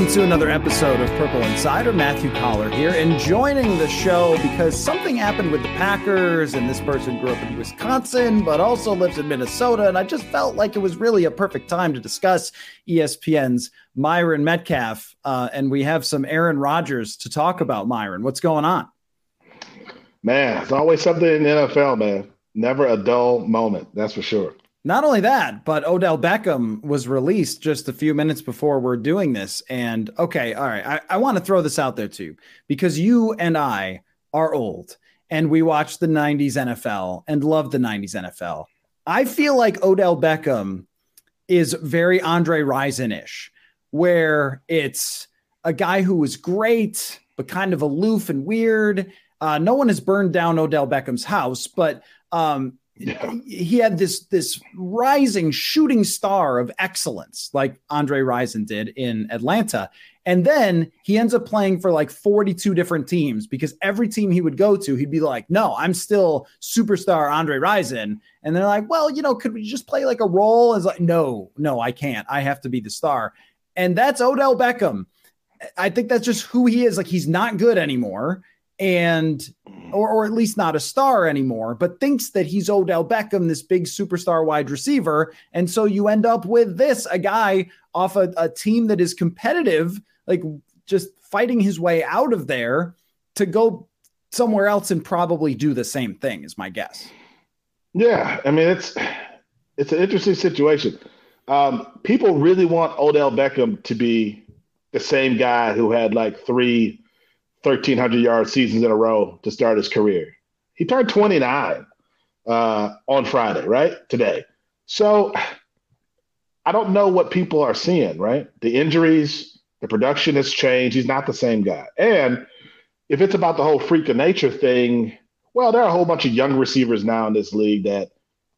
Welcome to another episode of Purple Insider. Matthew Coller here, and joining the show because something happened with the Packers, and this person grew up in Wisconsin, but also lives in Minnesota. And I just felt like it was really a perfect time to discuss ESPN's Myron Medcalf. Uh, and we have some Aaron Rodgers to talk about Myron. What's going on? Man, it's always something in the NFL, man. Never a dull moment, that's for sure. Not only that, but Odell Beckham was released just a few minutes before we're doing this. And okay, all right, I, I want to throw this out there too, because you and I are old and we watch the 90s NFL and love the 90s NFL. I feel like Odell Beckham is very Andre Rison ish, where it's a guy who was great, but kind of aloof and weird. Uh, no one has burned down Odell Beckham's house, but um, yeah. he had this this rising shooting star of excellence like Andre Rison did in Atlanta. And then he ends up playing for like 42 different teams because every team he would go to, he'd be like, No, I'm still superstar Andre Rison. And they're like, Well, you know, could we just play like a role? It's like, No, no, I can't. I have to be the star. And that's Odell Beckham. I think that's just who he is. Like, he's not good anymore and or, or at least not a star anymore, but thinks that he's Odell Beckham, this big superstar wide receiver. And so you end up with this a guy off a, a team that is competitive, like just fighting his way out of there to go somewhere else and probably do the same thing, is my guess. Yeah, I mean it's it's an interesting situation. Um, people really want Odell Beckham to be the same guy who had like three 1,300 yard seasons in a row to start his career. He turned 29 uh, on Friday, right? Today. So I don't know what people are seeing, right? The injuries, the production has changed. He's not the same guy. And if it's about the whole freak of nature thing, well, there are a whole bunch of young receivers now in this league that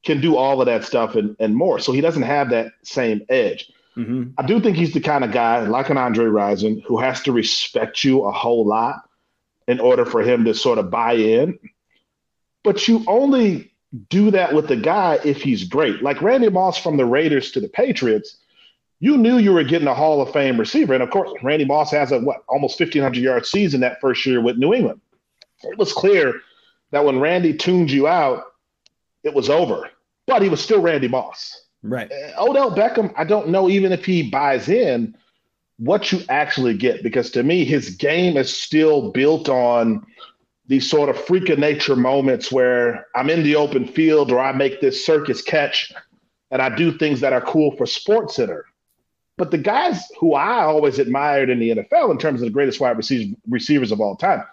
can do all of that stuff and, and more. So he doesn't have that same edge. Mm-hmm. I do think he's the kind of guy, like an Andre Rison, who has to respect you a whole lot in order for him to sort of buy in. But you only do that with the guy if he's great. Like Randy Moss from the Raiders to the Patriots, you knew you were getting a Hall of Fame receiver. And of course, Randy Moss has a what almost 1500 yard season that first year with New England. It was clear that when Randy tuned you out, it was over. But he was still Randy Moss. Right. Uh, Odell Beckham, I don't know even if he buys in what you actually get because to me, his game is still built on these sort of freak of nature moments where I'm in the open field or I make this circus catch and I do things that are cool for Sports Center. But the guys who I always admired in the NFL in terms of the greatest wide receivers of all time,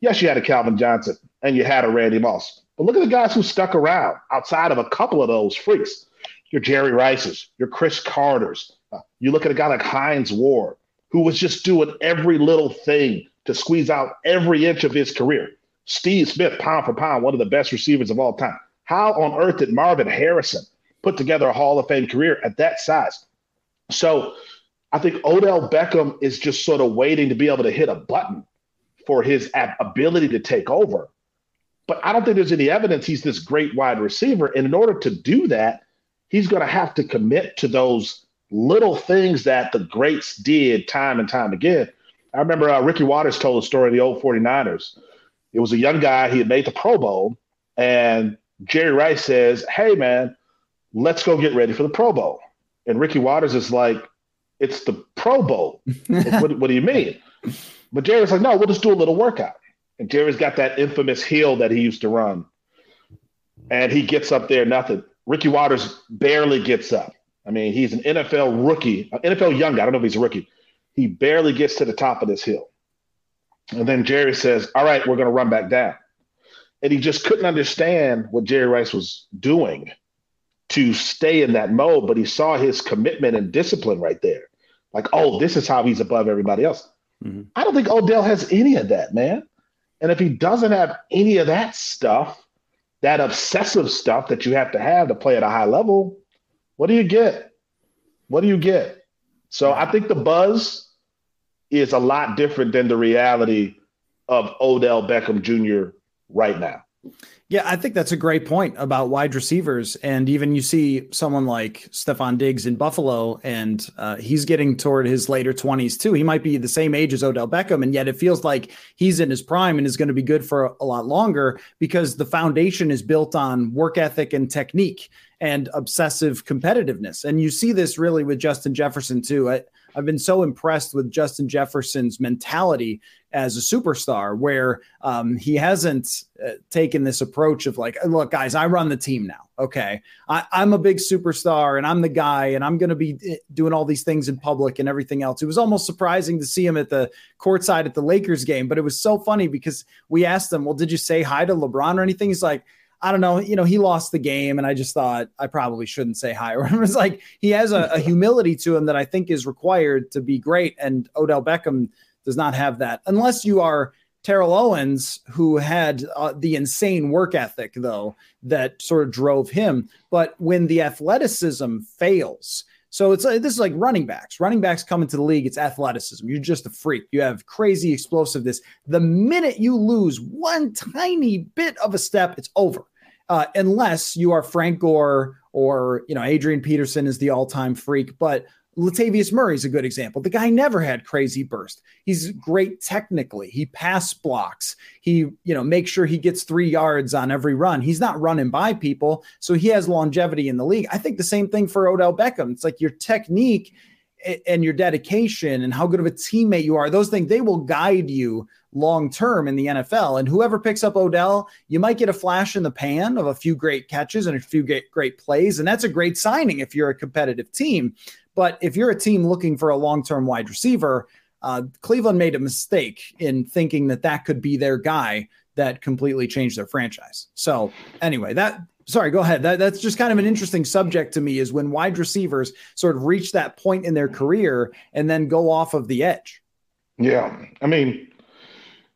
yes, you had a Calvin Johnson and you had a Randy Moss. But look at the guys who stuck around outside of a couple of those freaks your Jerry Rices, your Cris Carters. Uh, you look at a guy like Hines Ward, who was just doing every little thing to squeeze out every inch of his career. Steve Smith, pound for pound, one of the best receivers of all time. How on earth did Marvin Harrison put together a Hall of Fame career at that size? So I think Odell Beckham is just sort of waiting to be able to hit a button for his ability to take over. But I don't think there's any evidence he's this great wide receiver. And in order to do that, he's going to have to commit to those little things that the greats did time and time again. I remember uh, Ricky Watters told a story of the old 49ers. It was a young guy, he had made the Pro Bowl, and Jerry Rice says, Hey, man, let's go get ready for the Pro Bowl. And Ricky Watters is like, It's the Pro Bowl. what, what do you mean? But Jerry's like, No, we'll just do a little workout. And Jerry's got that infamous heel that he used to run. And he gets up there, nothing. Ricky Watters barely gets up. I mean, he's an NFL rookie, NFL young guy. I don't know if he's a rookie. He barely gets to the top of this hill. And then Jerry says, All right, we're going to run back down. And he just couldn't understand what Jerry Rice was doing to stay in that mode, but he saw his commitment and discipline right there. Like, oh, this is how he's above everybody else. Mm-hmm. I don't think Odell has any of that, man. And if he doesn't have any of that stuff, that obsessive stuff that you have to have to play at a high level, what do you get? What do you get? So I think the buzz is a lot different than the reality of Odell Beckham Jr. right now. Yeah, I think that's a great point about wide receivers. And even you see someone like Stefon Diggs in Buffalo, and uh, he's getting toward his later 20s too. He might be the same age as Odell Beckham, and yet it feels like he's in his prime and is going to be good for a lot longer because the foundation is built on work ethic and technique and obsessive competitiveness. And you see this really with Justin Jefferson too. I, I've been so impressed with Justin Jefferson's mentality as a superstar, where um, he hasn't uh, taken this approach of like, look, guys, I run the team now. Okay, I, am a big superstar and I'm the guy, and I'm going to be eh, doing all these things in public and everything else. It was almost surprising to see him at the courtside at the Lakers game, but it was so funny because we asked him, well, did you say hi to LeBron or anything? He's like, I don't know, you know, he lost the game, and I just thought I probably shouldn't say hi. it was like he has a, a, humility to him that I think is required to be great, and Odell Beckham does not have that, unless you are Terrell Owens, who had uh, the insane work ethic, though, that sort of drove him. But when the athleticism fails, so it's uh, this is like running backs. Running backs come into the league, it's athleticism. You're just a freak. You have crazy explosiveness. The minute you lose one tiny bit of a step, it's over uh, unless you are Frank Gore or you know Adrian Peterson is the all-time freak. But Latavius Murray is a good example. The guy never had crazy burst. He's great technically. He pass blocks. He, you know, makes sure he gets three yards on every run. He's not running by people, so he has longevity in the league. I think the same thing for Odell Beckham. It's like your technique and your dedication and how good of a teammate you are. Those things they will guide you long term in the NFL. And whoever picks up Odell, you might get a flash in the pan of a few great catches and a few great, plays. And that's a great signing if you're a competitive team. But if you're a team looking for a long term wide receiver, uh, Cleveland made a mistake in thinking that that could be their guy that completely changed their franchise. So, anyway, that sorry, go ahead. That, that's just kind of an interesting subject to me is when wide receivers sort of reach that point in their career and then go off of the edge. Yeah. I mean,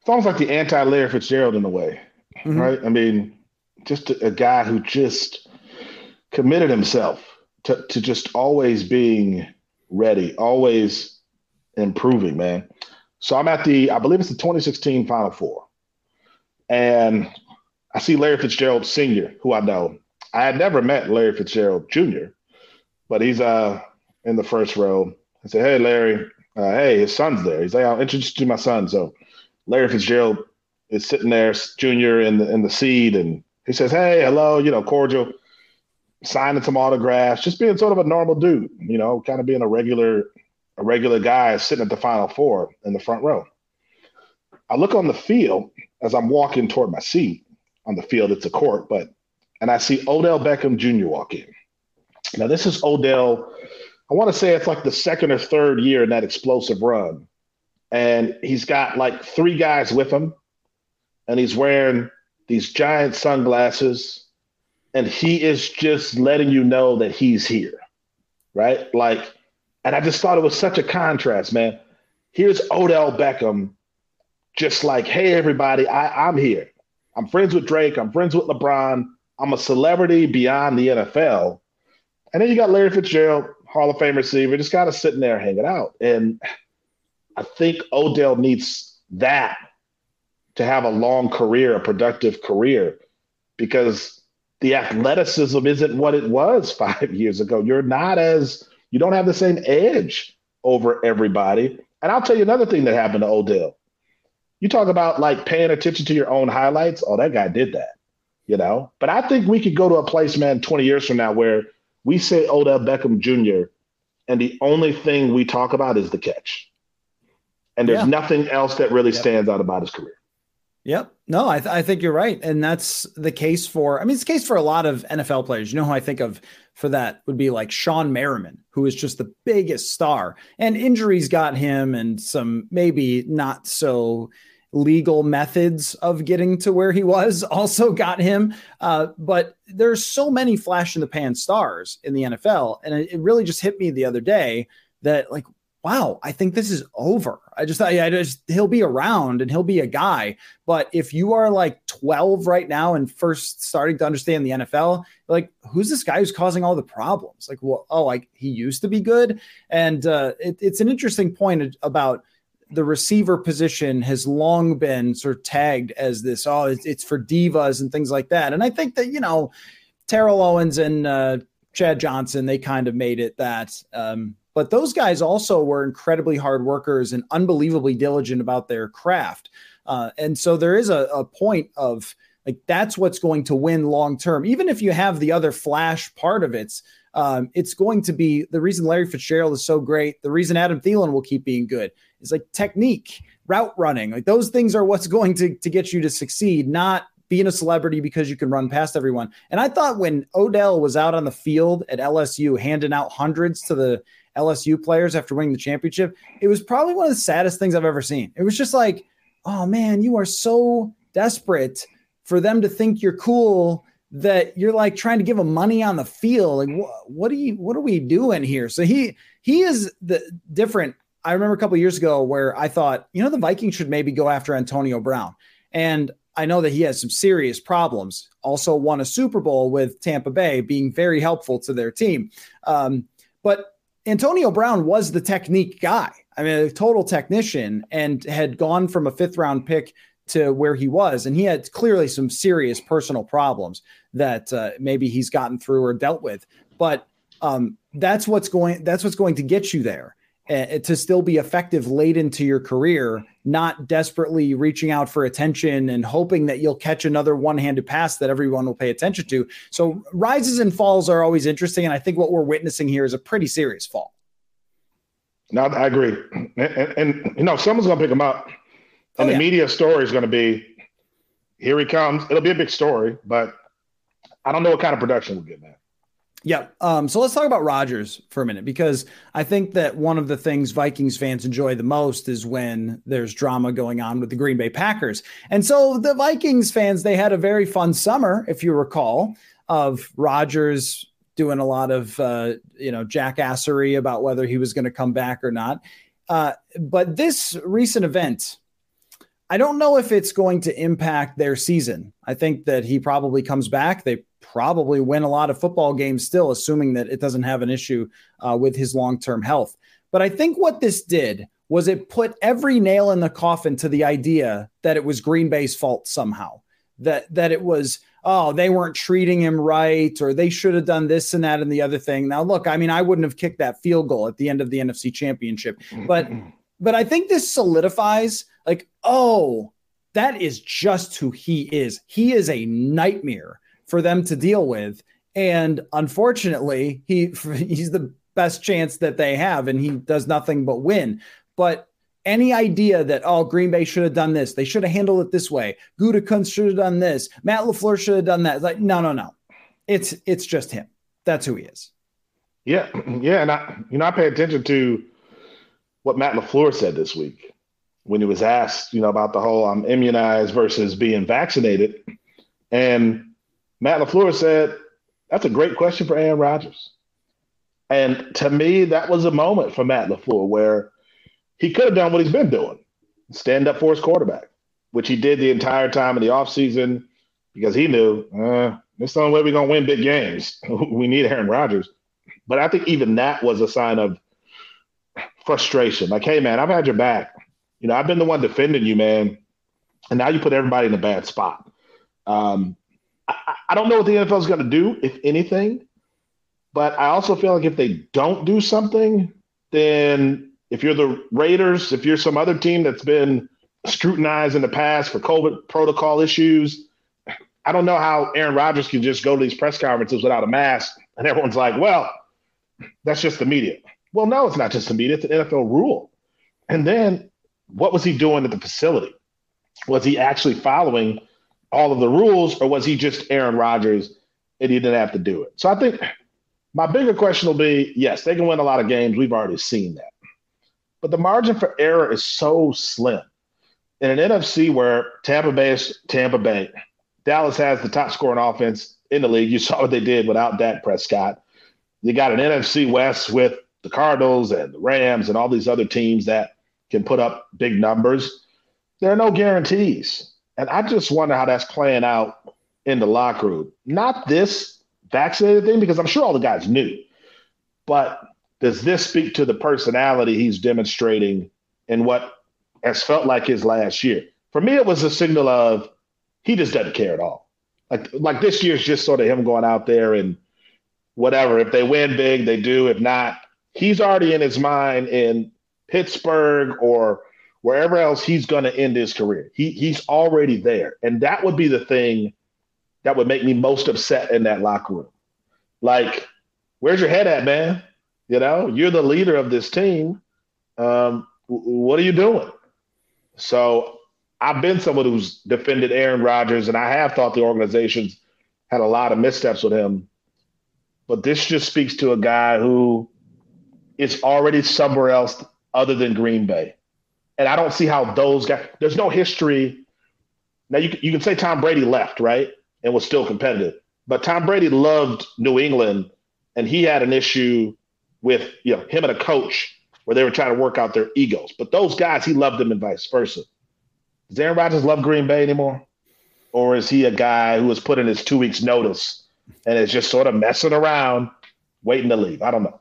it's almost like the anti Larry Fitzgerald in a way, mm-hmm. right? I mean, just a, a, guy who just committed himself to, to just always being ready, always improving, man. So I'm at the, I believe it's the 2016 Final Four. And I see Larry Fitzgerald Sr., who I know. I had never met Larry Fitzgerald Jr., but he's uh in the first row. I said, Hey, Larry, uh, hey, his son's there. He's like, I'll introduce you to my son. So Larry Fitzgerald is sitting there, junior in the in the seat, and he says, "Hey, hello," you know, cordial, signing some autographs, just being sort of a normal dude, you know, kind of being a regular a regular guy sitting at the final four in the front row. I look on the field as I'm walking toward my seat. On the field, it's a court, but and I see Odell Beckham Jr. walk in. Now, this is Odell. I want to say it's like the second or third year in that explosive run and he's got like three guys with him, and he's wearing these giant sunglasses, and he is just letting you know that he's here, right? Like, and I just thought it was such a contrast, man. Here's Odell Beckham, just like, hey, everybody, I, I'm here. I'm friends with Drake. I'm friends with LeBron. I'm a celebrity beyond the NFL. And then you got Larry Fitzgerald, Hall of Fame receiver, just kind of sitting there hanging out. And I think Odell needs that to have a long career, a productive career, because the athleticism isn't what it was five years ago. You're not as, you don't have the same edge over everybody. And I'll tell you another thing that happened to Odell. You talk about like paying attention to your own highlights. Oh, that guy did that, you know? But I think we could go to a place, man, 20 years from now where we say Odell Beckham Jr., and the only thing we talk about is the catch and there's yeah. nothing else that really yep. stands out about his career. Yep. No, I, th- I think you're right. And that's the case for, I mean, it's the case for a lot of NFL players. You know who I think of for that would be like Shawne Merriman, who is just the biggest star. And injuries got him and some maybe not so legal methods of getting to where he was also got him. Uh, but there's so many flash in the pan stars in the NFL. And it, it really just hit me the other day that, like, wow, I think this is over. I just thought, yeah, just he'll be around and he'll be a guy. But if you are like 12 right now and first starting to understand the NFL, like who's this guy who's causing all the problems? Like, well, oh, like he used to be good. And uh, it, it's an interesting point about the receiver position has long been sort of tagged as this, oh, it's, it's for divas and things like that. And I think that, you know, Terrell Owens and uh, Chad Johnson, they kind of made it that. Um, but those guys also were incredibly hard workers and unbelievably diligent about their craft. Uh, and so there is a, a point of like that's what's going to win long term. Even if you have the other flash part of it, um, it's going to be the reason Larry Fitzgerald is so great. The reason Adam Thielen will keep being good is like technique, route running. Like those things are what's going to, to get you to succeed, not being a celebrity because you can run past everyone. And I thought when Odell was out on the field at LSU handing out hundreds to the LSU players after winning the championship, it was probably one of the saddest things I've ever seen. It was just like, oh man, you are so desperate for them to think you're cool that you're like trying to give them money on the field. Like, wh- what are you? What are we doing here? So he he is the different I remember a couple years ago where I thought, you know, the Vikings should maybe go after Antonio Brown. And I know that he has some serious problems. Also, won a Super Bowl with Tampa Bay, being very helpful to their team. Um, but Antonio Brown was the technique guy. I mean, a total technician and had gone from a fifth round pick to where he was. And he had clearly some serious personal problems that uh, maybe he's gotten through or dealt with. But um, that's what's going. That's what's going to get you there Eh, to still be effective late into your career, not desperately reaching out for attention and hoping that you'll catch another one handed pass that everyone will pay attention to. So, rises and falls are always interesting. And I think what we're witnessing here is a pretty serious fall. No, I agree. And, and, and you know, someone's going to pick him up. Oh, and oh, the media story is going to be here he comes. It'll be a big story, but I don't know what kind of production we'll get, man. Yeah. Um, so let's talk about Rodgers for a minute because I think that one of the things Vikings fans enjoy the most is when there's drama going on with the Green Bay Packers. And so the Vikings fans, they had a very fun summer, if you recall, of Rodgers doing a lot of uh, you know jackassery about whether he was going to come back or not. Uh, but this recent event, I don't know if it's going to impact their season. I think that he probably comes back. They probably win a lot of football games still, assuming that it doesn't have an issue uh, with his long term health. But I think what this did was it put every nail in the coffin to the idea that it was Green Bay's fault somehow. That that it was oh they weren't treating him right or they should have done this and that and the other thing. Now look, I mean I wouldn't have kicked that field goal at the end of the NFC Championship, but but I think this solidifies like oh that is just who he is. He is a nightmare for them to deal with. And unfortunately, he he's the best chance that they have, and he does nothing but win. But any idea that oh Green Bay should have done this, they should have handled it this way, Gutekunst should have done this, Matt LaFleur should have done that. Like no, no, no, it's it's just him. That's who he is. Yeah, yeah, and I you know I pay attention to what Matt LaFleur said this week when he was asked, you know, about the whole I'm immunized versus being vaccinated, and Matt LaFleur said, That's a great question for Aaron Rodgers. And to me, that was a moment for Matt LaFleur where he could have done what he's been doing stand up for his quarterback, which he did the entire time in the offseason because he knew uh, this is the only way we're going to win big games. we need Aaron Rodgers. But I think even that was a sign of frustration. Like, hey, man, I've had your back. You know, I've been the one defending you, man. And now you put everybody in a bad spot. Um, I, don't know what the NFL is going to do, if anything. But I also feel like if they don't do something, then if you're the Raiders, if you're some other team that's been scrutinized in the past for COVID protocol issues, I don't know how Aaron Rodgers can just go to these press conferences without a mask and everyone's like, well, that's just the media. Well, no, it's not just the media, it's an NFL rule. And then what was he doing at the facility? was he actually following all of the rules, or was he just Aaron Rodgers and he didn't have to do it? So I think my bigger question will be yes, they can win a lot of games. We've already seen that. But the margin for error is so slim. In an NFC where Tampa Bay is Tampa Bay, Dallas has the top scoring offense in the league. You saw what they did without Dak Prescott. You got an NFC West with the Cardinals and the Rams and all these other teams that can put up big numbers. There are no guarantees. And I just wonder how that's playing out in the locker room. Not this vaccinated thing, because I'm sure all the guys knew, but does this speak to the personality he's demonstrating in what has felt like his last year? For me, it was a signal of he just doesn't care at all. Like, like this year's just sort of him going out there and whatever. If they win big, they do. If not, he's already in his mind in Pittsburgh or wherever else he's going to end his career. He he's already there, and that would be the thing that would make me most upset in that locker room. Like, where's your head at, man? You know, you're the leader of this team. Um, what are you doing? So I've been someone who's defended Aaron Rodgers, and I have thought the organization's had a lot of missteps with him. But this just speaks to a guy who is already somewhere else other than Green Bay. And I don't see how those guys, there's no history. Now, you, you can say Tom Brady left, right? And was still competitive. But Tom Brady loved New England, and he had an issue with you know him and a coach where they were trying to work out their egos. But those guys, he loved them and vice versa. Does Aaron Rodgers love Green Bay anymore? Or is he a guy who has put in his two weeks notice and is just sort of messing around, waiting to leave? I don't know.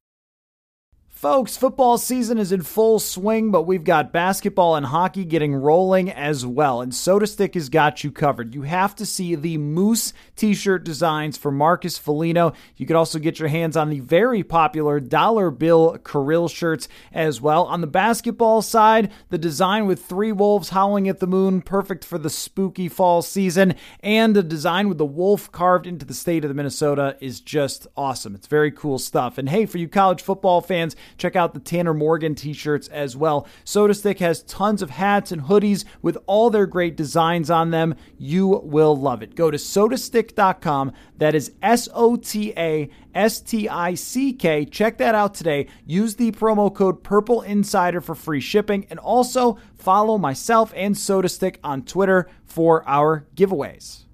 Folks, football season is in full swing, but we've got basketball and hockey getting rolling as well. And SotaStick has got you covered. You have to see the Moose t shirt designs for Marcus Foligno. You can also get your hands on the very popular Dollar Bill Kirill shirts as well. On the basketball side, the design with three wolves howling at the moon, perfect for the spooky fall season. And the design with the wolf carved into the state of the Minnesota is just awesome. It's very cool stuff. And hey, for you college football fans, Check out the Tanner Morgan t shirts as well. SotaStick has tons of hats and hoodies with all their great designs on them. You will love it. Go to sotastick.com. That is S O T A S T I C K. Check that out today. Use the promo code Purple Insider for free shipping and also follow myself and SotaStick on Twitter for our giveaways.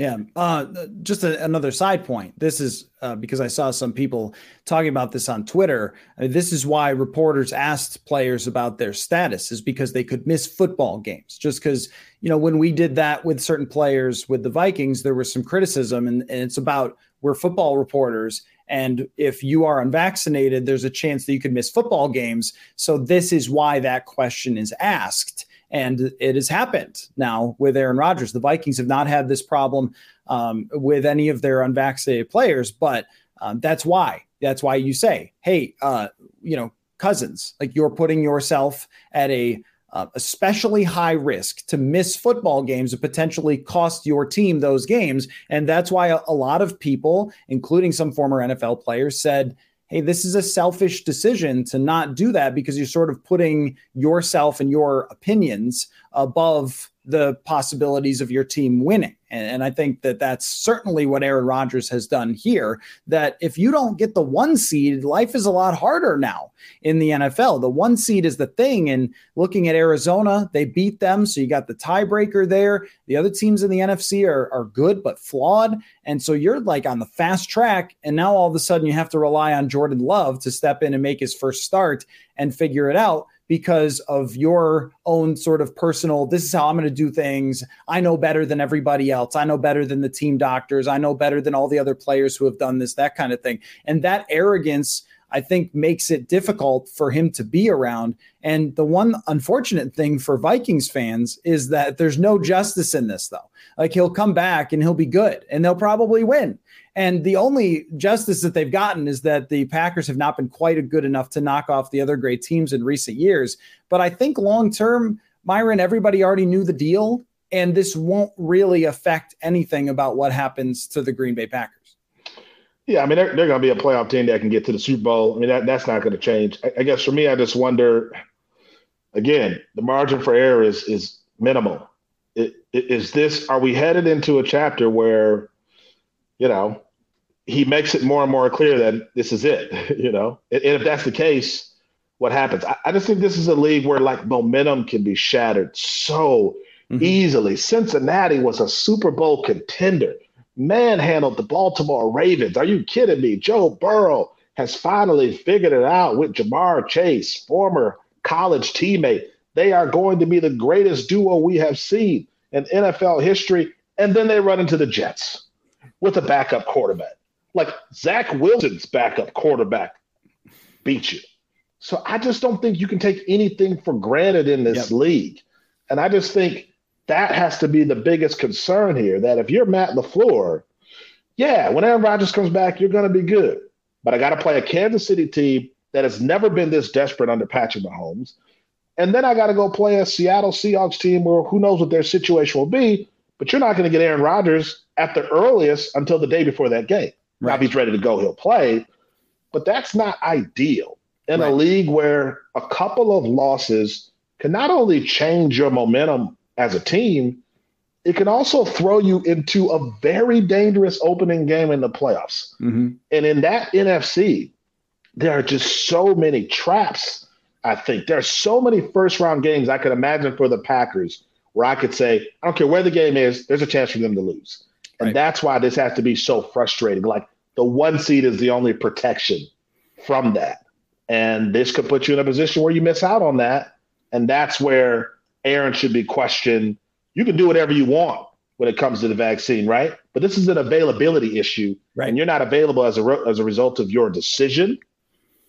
Yeah. Uh, just a, another side point. This is uh, because I saw some people talking about this on Twitter. Uh, this is why reporters asked players about their status, is because they could miss football games. Just because, you know, when we did that with certain players with the Vikings, there was some criticism, and, and it's about we're football reporters. And if you are unvaccinated, there's a chance that you could miss football games. So, this is why that question is asked. And it has happened now with Aaron Rodgers. The Vikings have not had this problem um, with any of their unvaccinated players, but um, that's why. That's why you say, hey, uh, you know, Cousins, like you're putting yourself at a uh, especially high risk to miss football games and potentially cost your team those games. And that's why a, a lot of people, including some former NFL players, said, hey, this is a selfish decision to not do that because you're sort of putting yourself and your opinions above the possibilities of your team winning. And, and, I think that that's certainly what Aaron Rodgers has done here. That if you don't get the one seed, life is a lot harder now in the NFL. The one seed is the thing. And looking at Arizona, they beat them. So you got the tiebreaker there. The other teams in the NFC are, are good, but flawed. And so you're like on the fast track. And now all of a sudden you have to rely on Jordan Love to step in and make his first start and figure it out because of your own sort of personal, this is how I'm going to do things. I know better than everybody else. I know better than the team doctors. I know better than all the other players who have done this, that kind of thing. And that arrogance I think makes it difficult for him to be around. And the one unfortunate thing for Vikings fans is that there's no justice in this, though. Like he'll come back and he'll be good and they'll probably win. And the only justice that they've gotten is that the Packers have not been quite good enough to knock off the other great teams in recent years. But I think long term, Myron, everybody already knew the deal, and this won't really affect anything about what happens to the Green Bay Packers. Yeah, I mean, they're, they're going to be a playoff team that can get to the Super Bowl. I mean, that, that's not going to change. I, I, guess for me, I just wonder again, the margin for error is is minimal. It, it, is this, are we headed into a chapter where, you know, he makes it more and more clear that this is it, you know? And, and if that's the case, what happens? I, I, just think this is a league where like momentum can be shattered so mm-hmm. easily. Cincinnati was a Super Bowl contender manhandled the Baltimore Ravens. Are you kidding me? Joe Burrow has finally figured it out with Ja'Marr Chase, former college teammate. They are going to be the greatest duo we have seen in NFL history. And then they run into the Jets with a backup quarterback. Like Zach Wilson's backup quarterback beat you. So I just don't think you can take anything for granted in this yep. league. And I just think that has to be the biggest concern here. That if you're Matt LaFleur, yeah, when Aaron Rodgers comes back, you're going to be good. But I got to play a Kansas City team that has never been this desperate under Patrick Mahomes. And then I got to go play a Seattle Seahawks team where who knows what their situation will be. But you're not going to get Aaron Rodgers at the earliest until the day before that game. Right. Now, if he's ready to go, he'll play. But that's not ideal in right. a league where a couple of losses can not only change your momentum as a team, it can also throw you into a very dangerous opening game in the playoffs. Mm-hmm. And in that NFC, there are just so many traps. I think there are so many first round games I could imagine for the Packers where I could say, I don't care where the game is, there's a chance for them to lose. And right. that's why this has to be so frustrating. Like the one seed is the only protection from that. And this could put you in a position where you miss out on that. And that's where Aaron should be questioned. You can do whatever you want when it comes to the vaccine, right? But this is an availability issue, right. and you're not available as a re- as a result of your decision,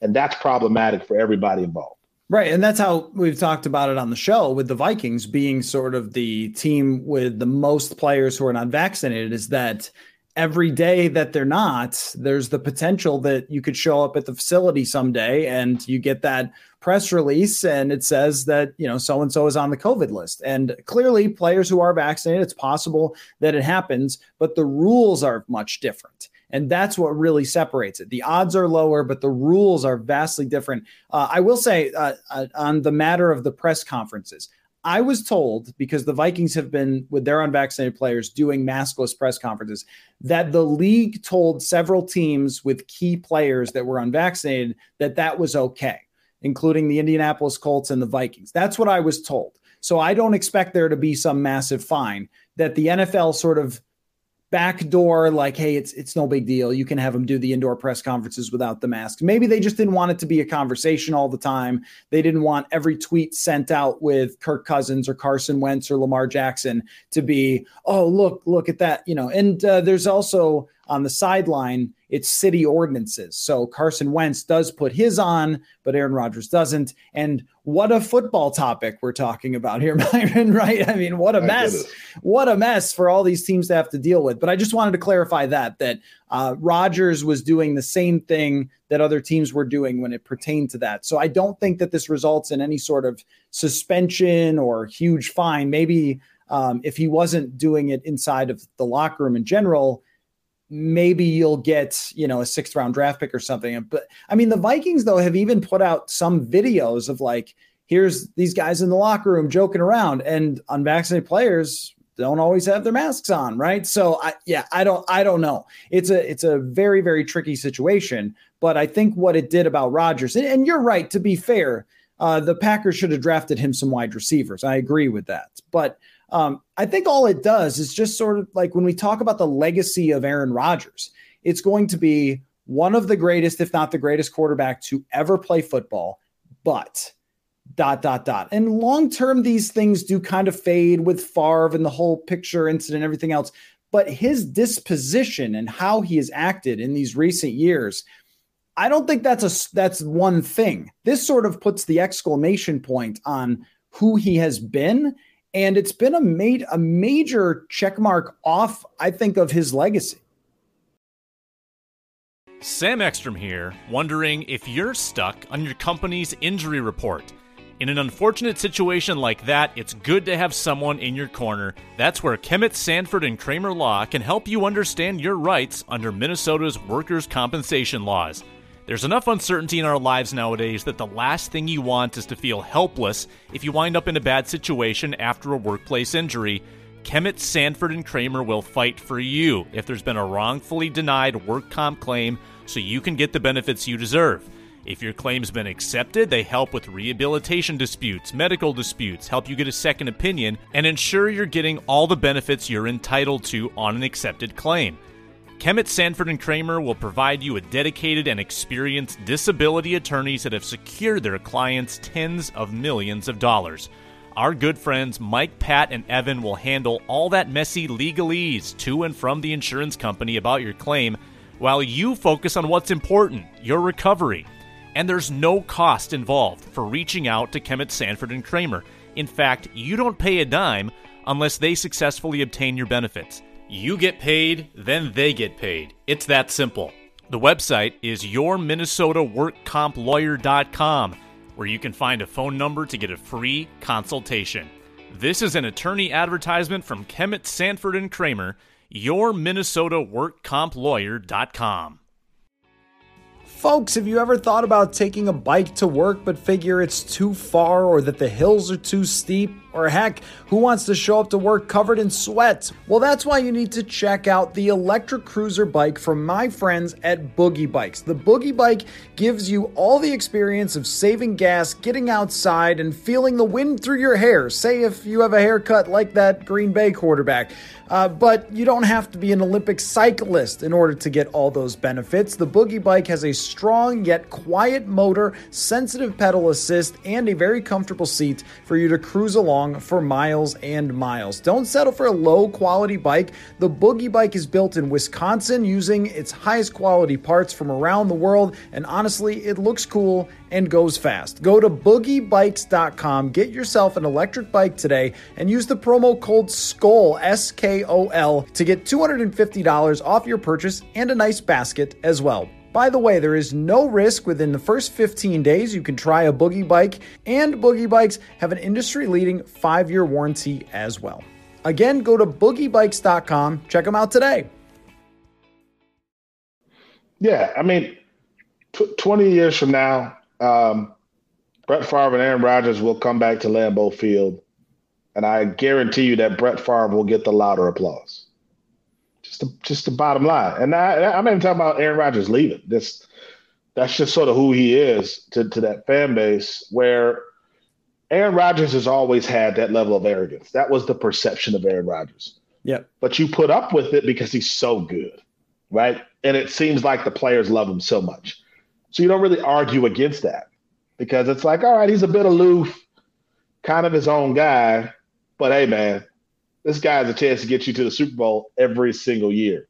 and that's problematic for everybody involved. Right, and that's how we've talked about it on the show with the Vikings being sort of the team with the most players who are not vaccinated. Is that every day that they're not, there's the potential that you could show up at the facility someday and you get that press release and it says that, you know, so and so is on the COVID list. And clearly, players who are vaccinated, it's possible that it happens, but the rules are much different. And that's what really separates it. The odds are lower, but the rules are vastly different. Uh, I will say uh, uh, on the matter of the press conferences, I was told because the Vikings have been with their unvaccinated players doing maskless press conferences that the league told several teams with key players that were unvaccinated that that was okay, including the Indianapolis Colts and the Vikings. That's what I was told. So I don't expect there to be some massive fine that the NFL sort of backdoor like hey it's it's no big deal. You can have them do the indoor press conferences without the mask. Maybe they just didn't want it to be a conversation all the time. They didn't want every tweet sent out with kirk cousins or carson wentz or lamar jackson to be oh look look at that you know. And uh, there's also on the sideline, it's city ordinances. So Carson Wentz does put his on, but Aaron Rodgers doesn't. And what a football topic we're talking about here, Myron, right? I mean, what a mess. What a mess for all these teams to have to deal with. But I just wanted to clarify that, that uh, Rodgers was doing the same thing that other teams were doing when it pertained to that. So I don't think that this results in any sort of suspension or huge fine. Maybe um, if he wasn't doing it inside of the locker room in general, maybe you'll get, you know, a sixth round draft pick or something. But I mean, the Vikings, though, have even put out some videos of like, here's these guys in the locker room joking around, and unvaccinated players don't always have their masks on, right? So I yeah, I don't I don't know. It's a it's a very very tricky situation, but I think what it did about Rodgers and, and you're right to be fair, uh, the Packers should have drafted him some wide receivers. I agree with that, but um, I think all it does is just sort of like when we talk about the legacy of Aaron Rodgers, it's going to be one of the greatest, if not the greatest quarterback to ever play football, but dot, dot, dot. And long term, these things do kind of fade with Favre and the whole picture incident, everything else. But his disposition and how he has acted in these recent years I don't think that's a that's one thing. This sort of puts the exclamation point on who he has been, and it's been a made a major checkmark off. I think of his legacy. Sam Ekstrom here, wondering if you're stuck on your company's injury report. In an unfortunate situation like that, it's good to have someone in your corner. That's where Kemet Sanford and Kramer Law can help you understand your rights under Minnesota's workers' compensation laws. There's enough uncertainty in our lives nowadays that the last thing you want is to feel helpless if you wind up in a bad situation after a workplace injury. Kemet Sanford and Kramer will fight for you if there's been a wrongfully denied work comp claim so you can get the benefits you deserve. If your claim's been accepted, they help with rehabilitation disputes, medical disputes, help you get a second opinion, and ensure you're getting all the benefits you're entitled to on an accepted claim. Kemet Sanford and Kramer will provide you with dedicated and experienced disability attorneys that have secured their clients tens of millions of dollars. Our good friends Mike, Pat, and Evan will handle all that messy legalese to and from the insurance company about your claim while you focus on what's important your recovery and there's no cost involved for reaching out to Kemet Sanford and Kramer. In fact, you don't pay a dime unless they successfully obtain your benefits. You get paid, then they get paid. It's that simple. The website is yourminnesotaworkcomplawyer.com, where you can find a phone number to get a free consultation. This is an attorney advertisement from Kemet Sanford and Kramer, yourminnesotaworkcomplawyer.com. Folks, have you ever thought about taking a bike to work but figure it's too far or that the hills are too steep? Or heck, who wants to show up to work covered in sweat? Well, that's why you need to check out the electric cruiser bike from my friends at Boogie Bikes. The Boogie Bike gives you all the experience of saving gas, getting outside, and feeling the wind through your hair. Say if you have a haircut like that Green Bay quarterback. Uh, but you don't have to be an Olympic cyclist in order to get all those benefits. The Boogie Bike has a strong yet quiet motor, sensitive pedal assist, and a very comfortable seat for you to cruise along for miles and miles. Don't settle for a low quality bike. The Boogie Bike is built in Wisconsin using its highest quality parts from around the world, and honestly, it looks cool and goes fast. Go to boogiebikes.com, get yourself an electric bike today, and use the promo code SKOL, S K O L, to get $250 off your purchase and a nice basket as well. By the way, there is no risk within the first 15 days. You can try a Boogie Bike, and Boogie Bikes have an industry leading five year warranty as well. Again, go to boogiebikes.com, check them out today. Yeah, I mean, t- 20 years from now, um, Brett Favre and Aaron Rodgers will come back to Lambeau Field, and I guarantee you that Brett Favre will get the louder applause. Just the, just the bottom line. And I, I'm not even talking about Aaron Rodgers leaving. This that's just sort of who he is to, to that fan base. Where Aaron Rodgers has always had that level of arrogance. That was the perception of Aaron Rodgers. Yeah. But you put up with it because he's so good, right? And it seems like the players love him so much. So you don't really argue against that because it's like, all right, he's a bit aloof, kind of his own guy. But hey, man, this guy has a chance to get you to the Super Bowl every single year.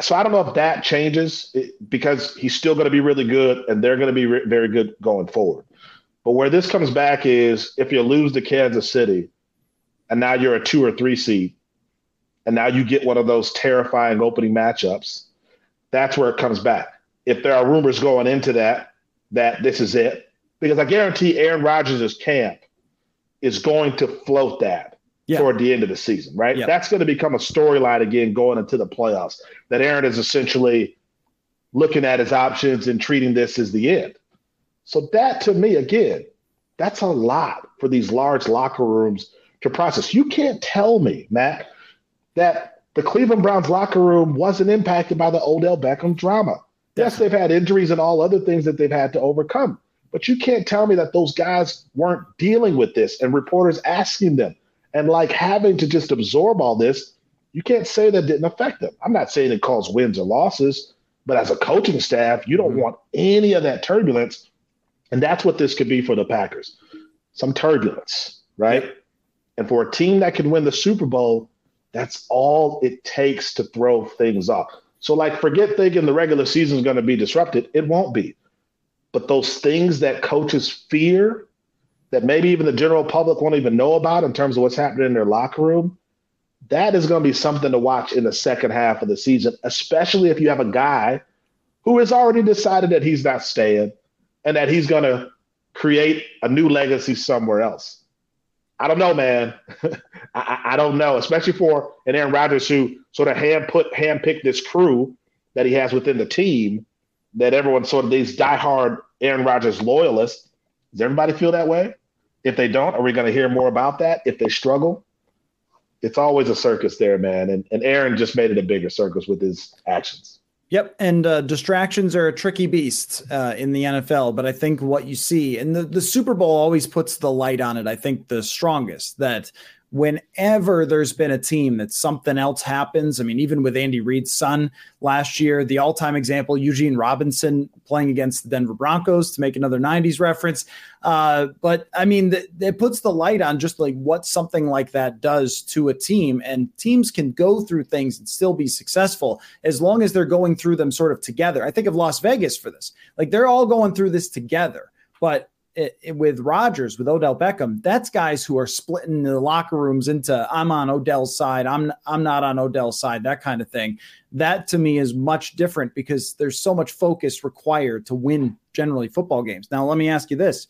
So I don't know if that changes because he's still going to be really good and they're going to be re- very good going forward. But where this comes back is if you lose to Kansas City and now you're a two or three seed, and now you get one of those terrifying opening matchups, that's where it comes back. If there are rumors going into that, that this is it, because I guarantee Aaron Rodgers' camp is going to float that yeah. toward the end of the season, right? Yeah. That's going to become a storyline again going into the playoffs. That Aaron is essentially looking at his options and treating this as the end. So that to me, again, that's a lot for these large locker rooms to process. You can't tell me, Matt, that the Cleveland Browns locker room wasn't impacted by the Odell Beckham drama. Yes, they've had injuries and all other things that they've had to overcome. But you can't tell me that those guys weren't dealing with this and reporters asking them and like having to just absorb all this. You can't say that didn't affect them. I'm not saying it caused wins or losses, but as a coaching staff, you don't mm-hmm. want any of that turbulence. And that's what this could be for the Packers some turbulence, right? And for a team that can win the Super Bowl, that's all it takes to throw things off. So, like, forget thinking the regular season is going to be disrupted. It won't be. But those things that coaches fear, that maybe even the general public won't even know about in terms of what's happening in their locker room, that is going to be something to watch in the second half of the season, especially if you have a guy who has already decided that he's not staying and that he's going to create a new legacy somewhere else. I don't know, man. I, I, don't know, especially for an Aaron Rodgers who sort of hand put hand picked this crew that he has within the team. That everyone sort of these diehard Aaron Rodgers loyalists. Does everybody feel that way? If they don't, are we going to hear more about that? If they struggle, it's always a circus there, man. And and Aaron just made it a bigger circus with his actions. Yep, and uh, distractions are a tricky beast uh, in the NFL. But I think what you see, and the, the Super Bowl always puts the light on it. I think the strongest that whenever there's been a team that something else happens, I mean, even with Andy Reid's son last year, the all time example, Eugene Robinson playing against the Denver Broncos to make another 90s reference. Uh, but I mean, th- it puts the light on just like what something like that does to a team. And teams can go through things and still be successful as long as they're going through them sort of together. I think of Las Vegas for this. Like they're all going through this together. But it, it, with Rodgers, with Odell Beckham, that's guys who are splitting the locker rooms into I'm on Odell's side, I'm I'm not on Odell's side, that kind of thing. That to me is much different because there's so much focus required to win generally football games. Now, let me ask you this.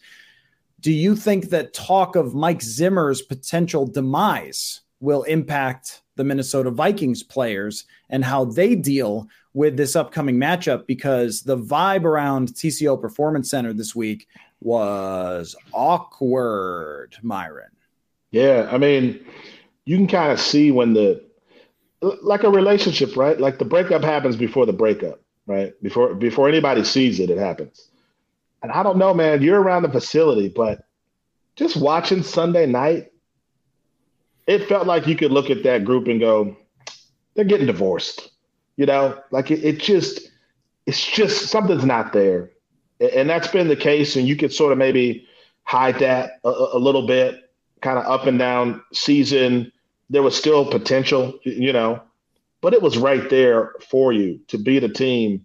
Do you think that talk of Mike Zimmer's potential demise will impact the Minnesota Vikings players and how they deal with this upcoming matchup? Because the vibe around TCO Performance Center this week was awkward, Myron. Yeah, I mean, you can kind of see when the like a relationship, right? Like the breakup happens before the breakup, right? Before before anybody sees it, it happens. And I don't know, man, you're around the facility, but just watching Sunday night, it felt like you could look at that group and go, they're getting divorced. You know, like it, it just it's just something's not there and that's been the case. And you could sort of maybe hide that a, a little bit, kind of up and down season. There was still potential, you know, but it was right there for you to beat a team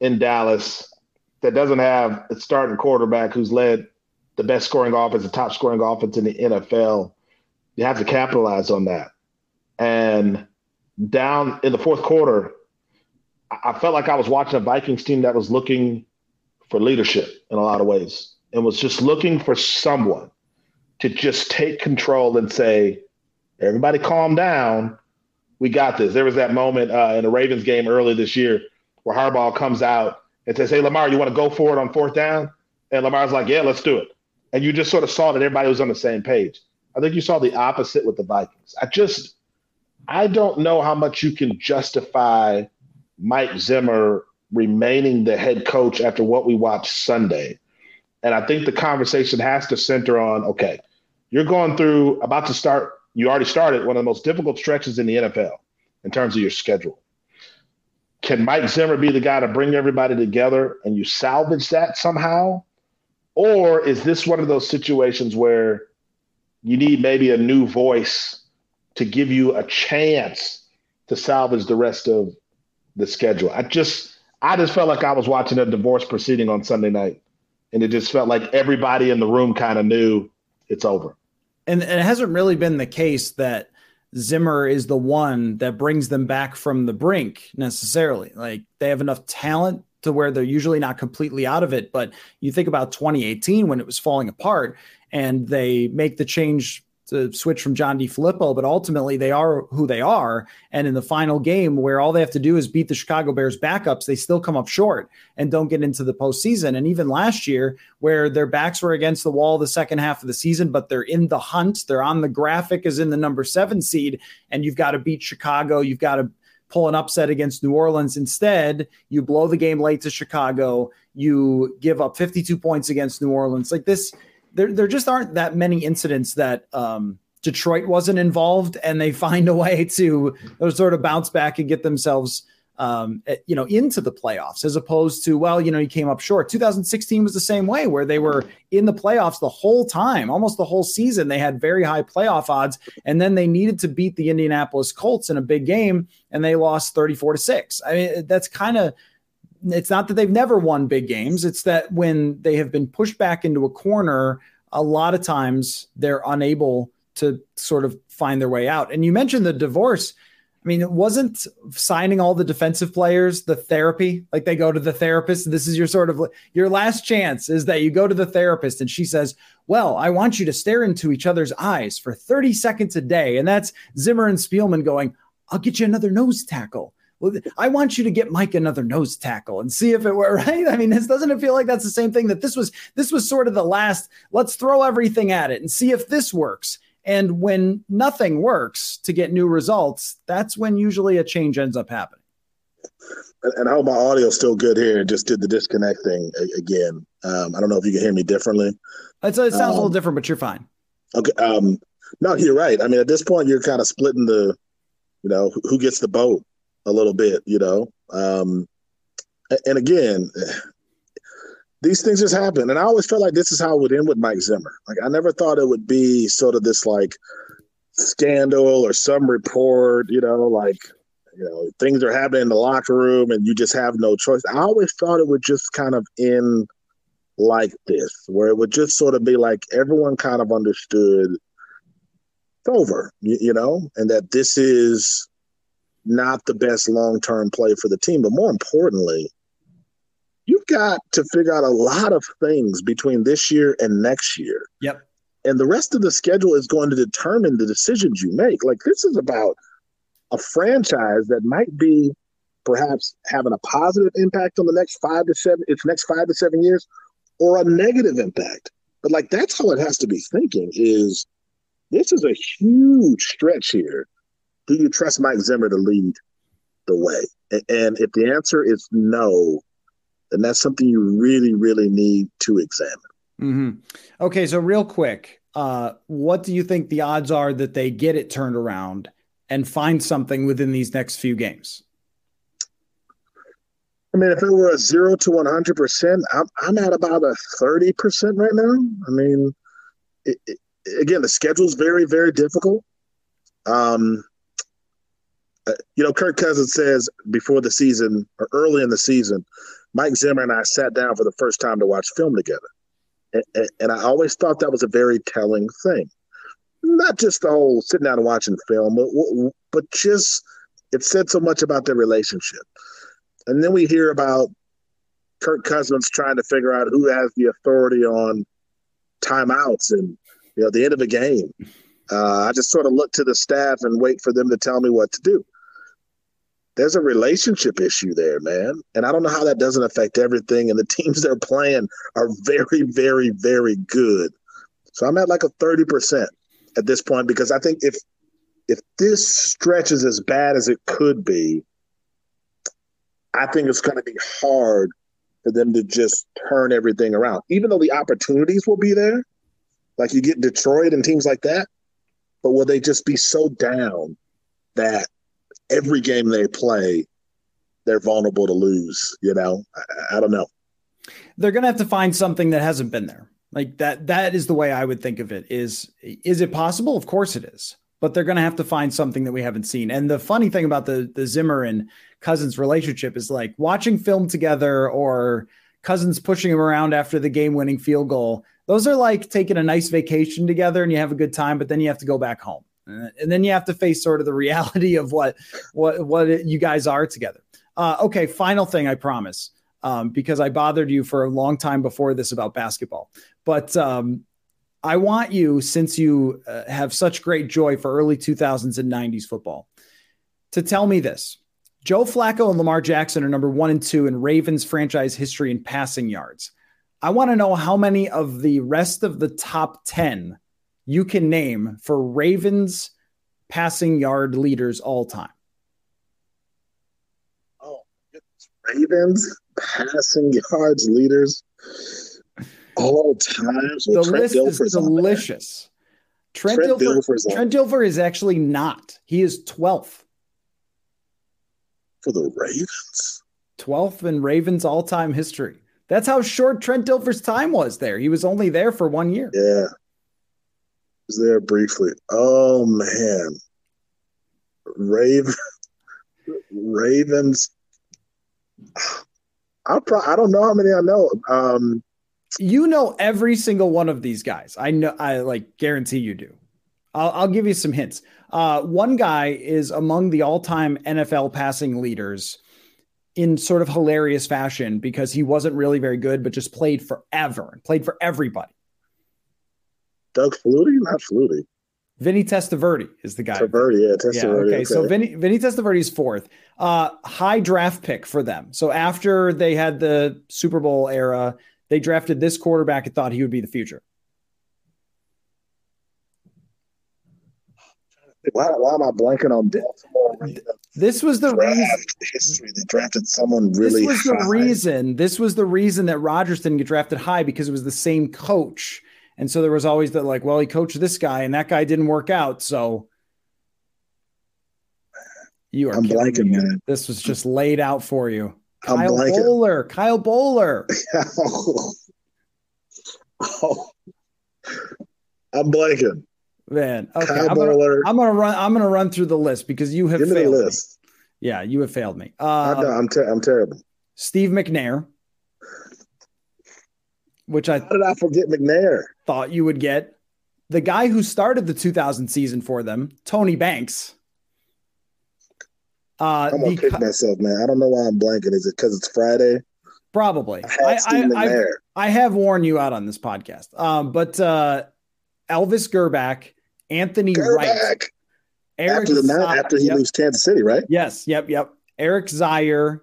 in Dallas that doesn't have a starting quarterback who's led the best scoring offense, the top scoring offense in the NFL. You have to capitalize on that. And down in the fourth quarter, I felt like I was watching a Vikings team that was looking for leadership in a lot of ways and was just looking for someone to just take control and say, everybody calm down. We got this. There was that moment uh, in the Ravens game early this year where Harbaugh comes out and says, Hey, Lamar, you want to go for it on fourth down? And Lamar's like, Yeah, let's do it. And you just sort of saw that everybody was on the same page. I think you saw the opposite with the Vikings. I just, I don't know how much you can justify Mike Zimmer remaining the head coach after what we watched Sunday. And I think the conversation has to center on okay, you're going through, about to start, you already started one of the most difficult stretches in the NFL in terms of your schedule. Can Mike Zimmer be the guy to bring everybody together and you salvage that somehow? Or is this one of those situations where you need maybe a new voice to give you a chance to salvage the rest of the schedule? I just, I just felt like I was watching a divorce proceeding on Sunday night, and it just felt like everybody in the room kind of knew it's over. And, and it hasn't really been the case that Zimmer is the one that brings them back from the brink necessarily. Like they have enough talent to where they're usually not completely out of it. But you think about 2018 when it was falling apart and they make the change to switch from John DeFilippo, but ultimately they are who they are. And in the final game, where all they have to do is beat the Chicago Bears backups, they still come up short and don't get into the postseason. And even last year, where their backs were against the wall the second half of the season, but they're in the hunt, they're on the graphic as in the number seven seed, and you've got to beat Chicago, you've got to pull an upset against New Orleans. Instead, you blow the game late to Chicago, you give up 52 points against New Orleans. Like this there there just aren't that many incidents that um, Detroit wasn't involved, and they find a way to sort of bounce back and get themselves um, eh, you know, into the playoffs as opposed to, well, you know, he came up short. 2016 was the same way where they were in the playoffs the whole time, almost the whole season. They had very high playoff odds, and then they needed to beat the Indianapolis Colts in a big game, and they lost 34 to six. I mean, that's kind of it's not that they've never won big games. It's that when they have been pushed back into a corner, a lot of times they're unable to sort of find their way out. And you mentioned the divorce. I mean, it wasn't signing all the defensive players the therapy. Like they go to the therapist. This is your sort of your last chance is that you go to the therapist and she says, Well, I want you to stare into each other's eyes for 30 seconds a day. And that's Zimmer and Spielman going, I'll get you another nose tackle. Well, I want you to get Mike another nose tackle and see if it were right. I mean, this doesn't it feel like that's the same thing that this was this was sort of the last, let's throw everything at it and see if this works. And when nothing works to get new results, that's when usually a change ends up happening. And I hope my audio is still good here. Just did the disconnect thing again. Um, I don't know if you can hear me differently. It sounds um, a little um, different, but you're fine. Okay. Um, no, you're right. I mean, at this point, you're kind of splitting the, you know, who gets the boat a little bit, you know. Um, and again, these things just happen. And I always felt like this is how it would end with Mike Zimmer. Like I never thought it would be sort of this like scandal or some report, you know, like you know, things are happening in the locker room and you just have no choice. I always thought it would just kind of end like this, where it would just sort of be like everyone kind of understood it's over, you, you know, and that this is not the best long term play for the team. But more importantly, you've got to figure out a lot of things between this year and next year. Yep. And the rest of the schedule is going to determine the decisions you make. Like this is about a franchise that might be perhaps having a positive impact on the next five to seven, its next five to seven years, or a negative impact. But like that's how it has to be thinking is this is a huge stretch here. Do you trust Mike Zimmer to lead the way? And if the answer is no, then that's something you really, really need to examine. Mm-hmm. Okay, so real quick, uh, what do you think the odds are that they get it turned around and find something within these next few games? I mean, if it were a zero to one hundred percent, I'm I'm at about a thirty percent right now. I mean, it, it, again, the schedule's very very difficult. Um, you know, Kirk Cousins says before the season or early in the season, Mike Zimmer and I sat down for the first time to watch film together. And, and I always thought that was a very telling thing. Not just the whole sitting down and watching film, but, but just it said so much about their relationship. And then we hear about Kirk Cousins trying to figure out who has the authority on timeouts and you know the end of a game. Uh, I just sort of look to the staff and wait for them to tell me what to do there's a relationship issue there, man. And I don't know how that doesn't affect everything. And the teams they're playing are very, very, very good. So I'm at like a 30% at this point because I think if if this stretch is as bad as it could be, I think it's going to be hard for them to just turn everything around. Even though the opportunities will be there, like you get Detroit and teams like that, but will they just be so down that every game they play, they're vulnerable to lose. You know, I, I don't know. They're going to have to find something that hasn't been there. Like that. That is the way I would think of it. Is is it possible? Of course it is. But they're going to have to find something that we haven't seen. And the funny thing about the the Zimmer and Cousins relationship is like watching film together or Cousins pushing him around after the game winning field goal. Those are like taking a nice vacation together and you have a good time, but then you have to go back home. And then you have to face sort of the reality of what what what you guys are together. Uh, okay, final thing, I promise, um, because I bothered you for a long time before this about basketball. But um, I want you, since you uh, have such great joy for early 2000s and 90s football, to tell me this: Joe Flacco and Lamar Jackson are number one and two in Ravens franchise history in passing yards. I want to know how many of the rest of the top 10 you can name for Ravens passing yard leaders all time? Oh, Ravens passing yards leaders all times. the Trent list Dilfer's is delicious. Trent, Trent, Dilfer, Trent Dilfer is actually not. He is 12th. for the Ravens. 12th in Ravens all time history. That's how short Trent Dilfer's time was there. He was only there for one year. Yeah. Was there briefly. Oh man. Raven Ravens. I pro- I don't know how many I know. Um you know every single one of these guys. I know I like guarantee you do. I'll, I'll give you some hints. Uh, one guy is among the all-time NFL passing leaders in sort of hilarious fashion because he wasn't really very good, but just played forever, and played for everybody. Doug Flutie, not Flutie. Vinny Testaverde is the guy. Testaverde, yeah, Testaverde. Yeah, okay. okay. So Vinny, Vinny Testaverde is fourth. Uh, high draft pick for them. So after they had the Super Bowl era, they drafted this quarterback and thought he would be the future. Why, why am I blanking on Baltimore? This was the reason history. They drafted someone really. This was high. the reason. This was the reason that Rodgers didn't get drafted high because it was the same coach, and so there was always that like, well, he coached this guy, and that guy didn't work out, so. You are. I'm blanking, me. man. This was just laid out for you. Kyle Boller. Kyle Boller. oh. I'm blanking. Man, okay. I'm gonna, I'm gonna, run. I'm gonna run through the list because you have Give failed me. list. Me. Yeah, you have failed me. Uh, I'm ter- I'm terrible. Steve McNair, which I how did I forget McNair? Thought you would get the guy who started the 2000 season for them, Tony Banks. Uh, I'm gonna kick myself, man. I don't know why I'm blanking. Is it because it's Friday? Probably. I, I, I, I, have warned you out on this podcast. Um, but uh, Elvis Grbac, Anthony Grbac. Wright, Eric after the after he yep. leaves Kansas City, right? Yes. Yep. Yep. Eric Zeier,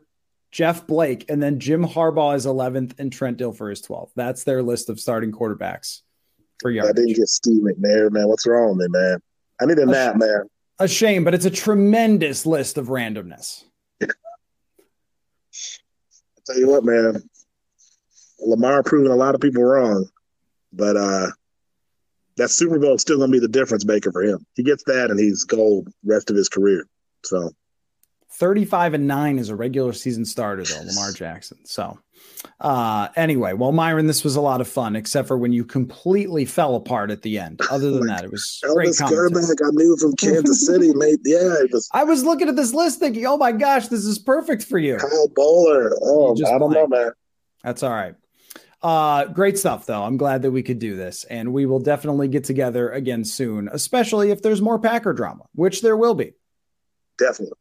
Jeff Blake, and then Jim Harbaugh is 11th and Trent Dilfer is 12th. That's their list of starting quarterbacks for yardage. I didn't get Steve McNair, man. What's wrong with me, man? I need a, a nap, man. A shame, but it's a tremendous list of randomness. I tell you what, man. Lamar proving a lot of people wrong, but uh that Super Bowl is still going to be the difference maker for him. He gets that, and he's gold rest of his career. So, thirty-five and nine is a regular season starter, though Lamar Jackson. So, uh, anyway, well, Myron, this was a lot of fun, except for when you completely fell apart at the end. Other than that, it was Elvis Grbac, I knew from Kansas City, mate. Yeah, was, I was looking at this list thinking, oh my gosh, this is perfect for you. Kyle Boller Oh, I don't know, man. That's all right. Uh, great stuff, though. I'm glad that we could do this, and we will definitely get together again soon, especially if there's more Packer drama, which there will be. Definitely.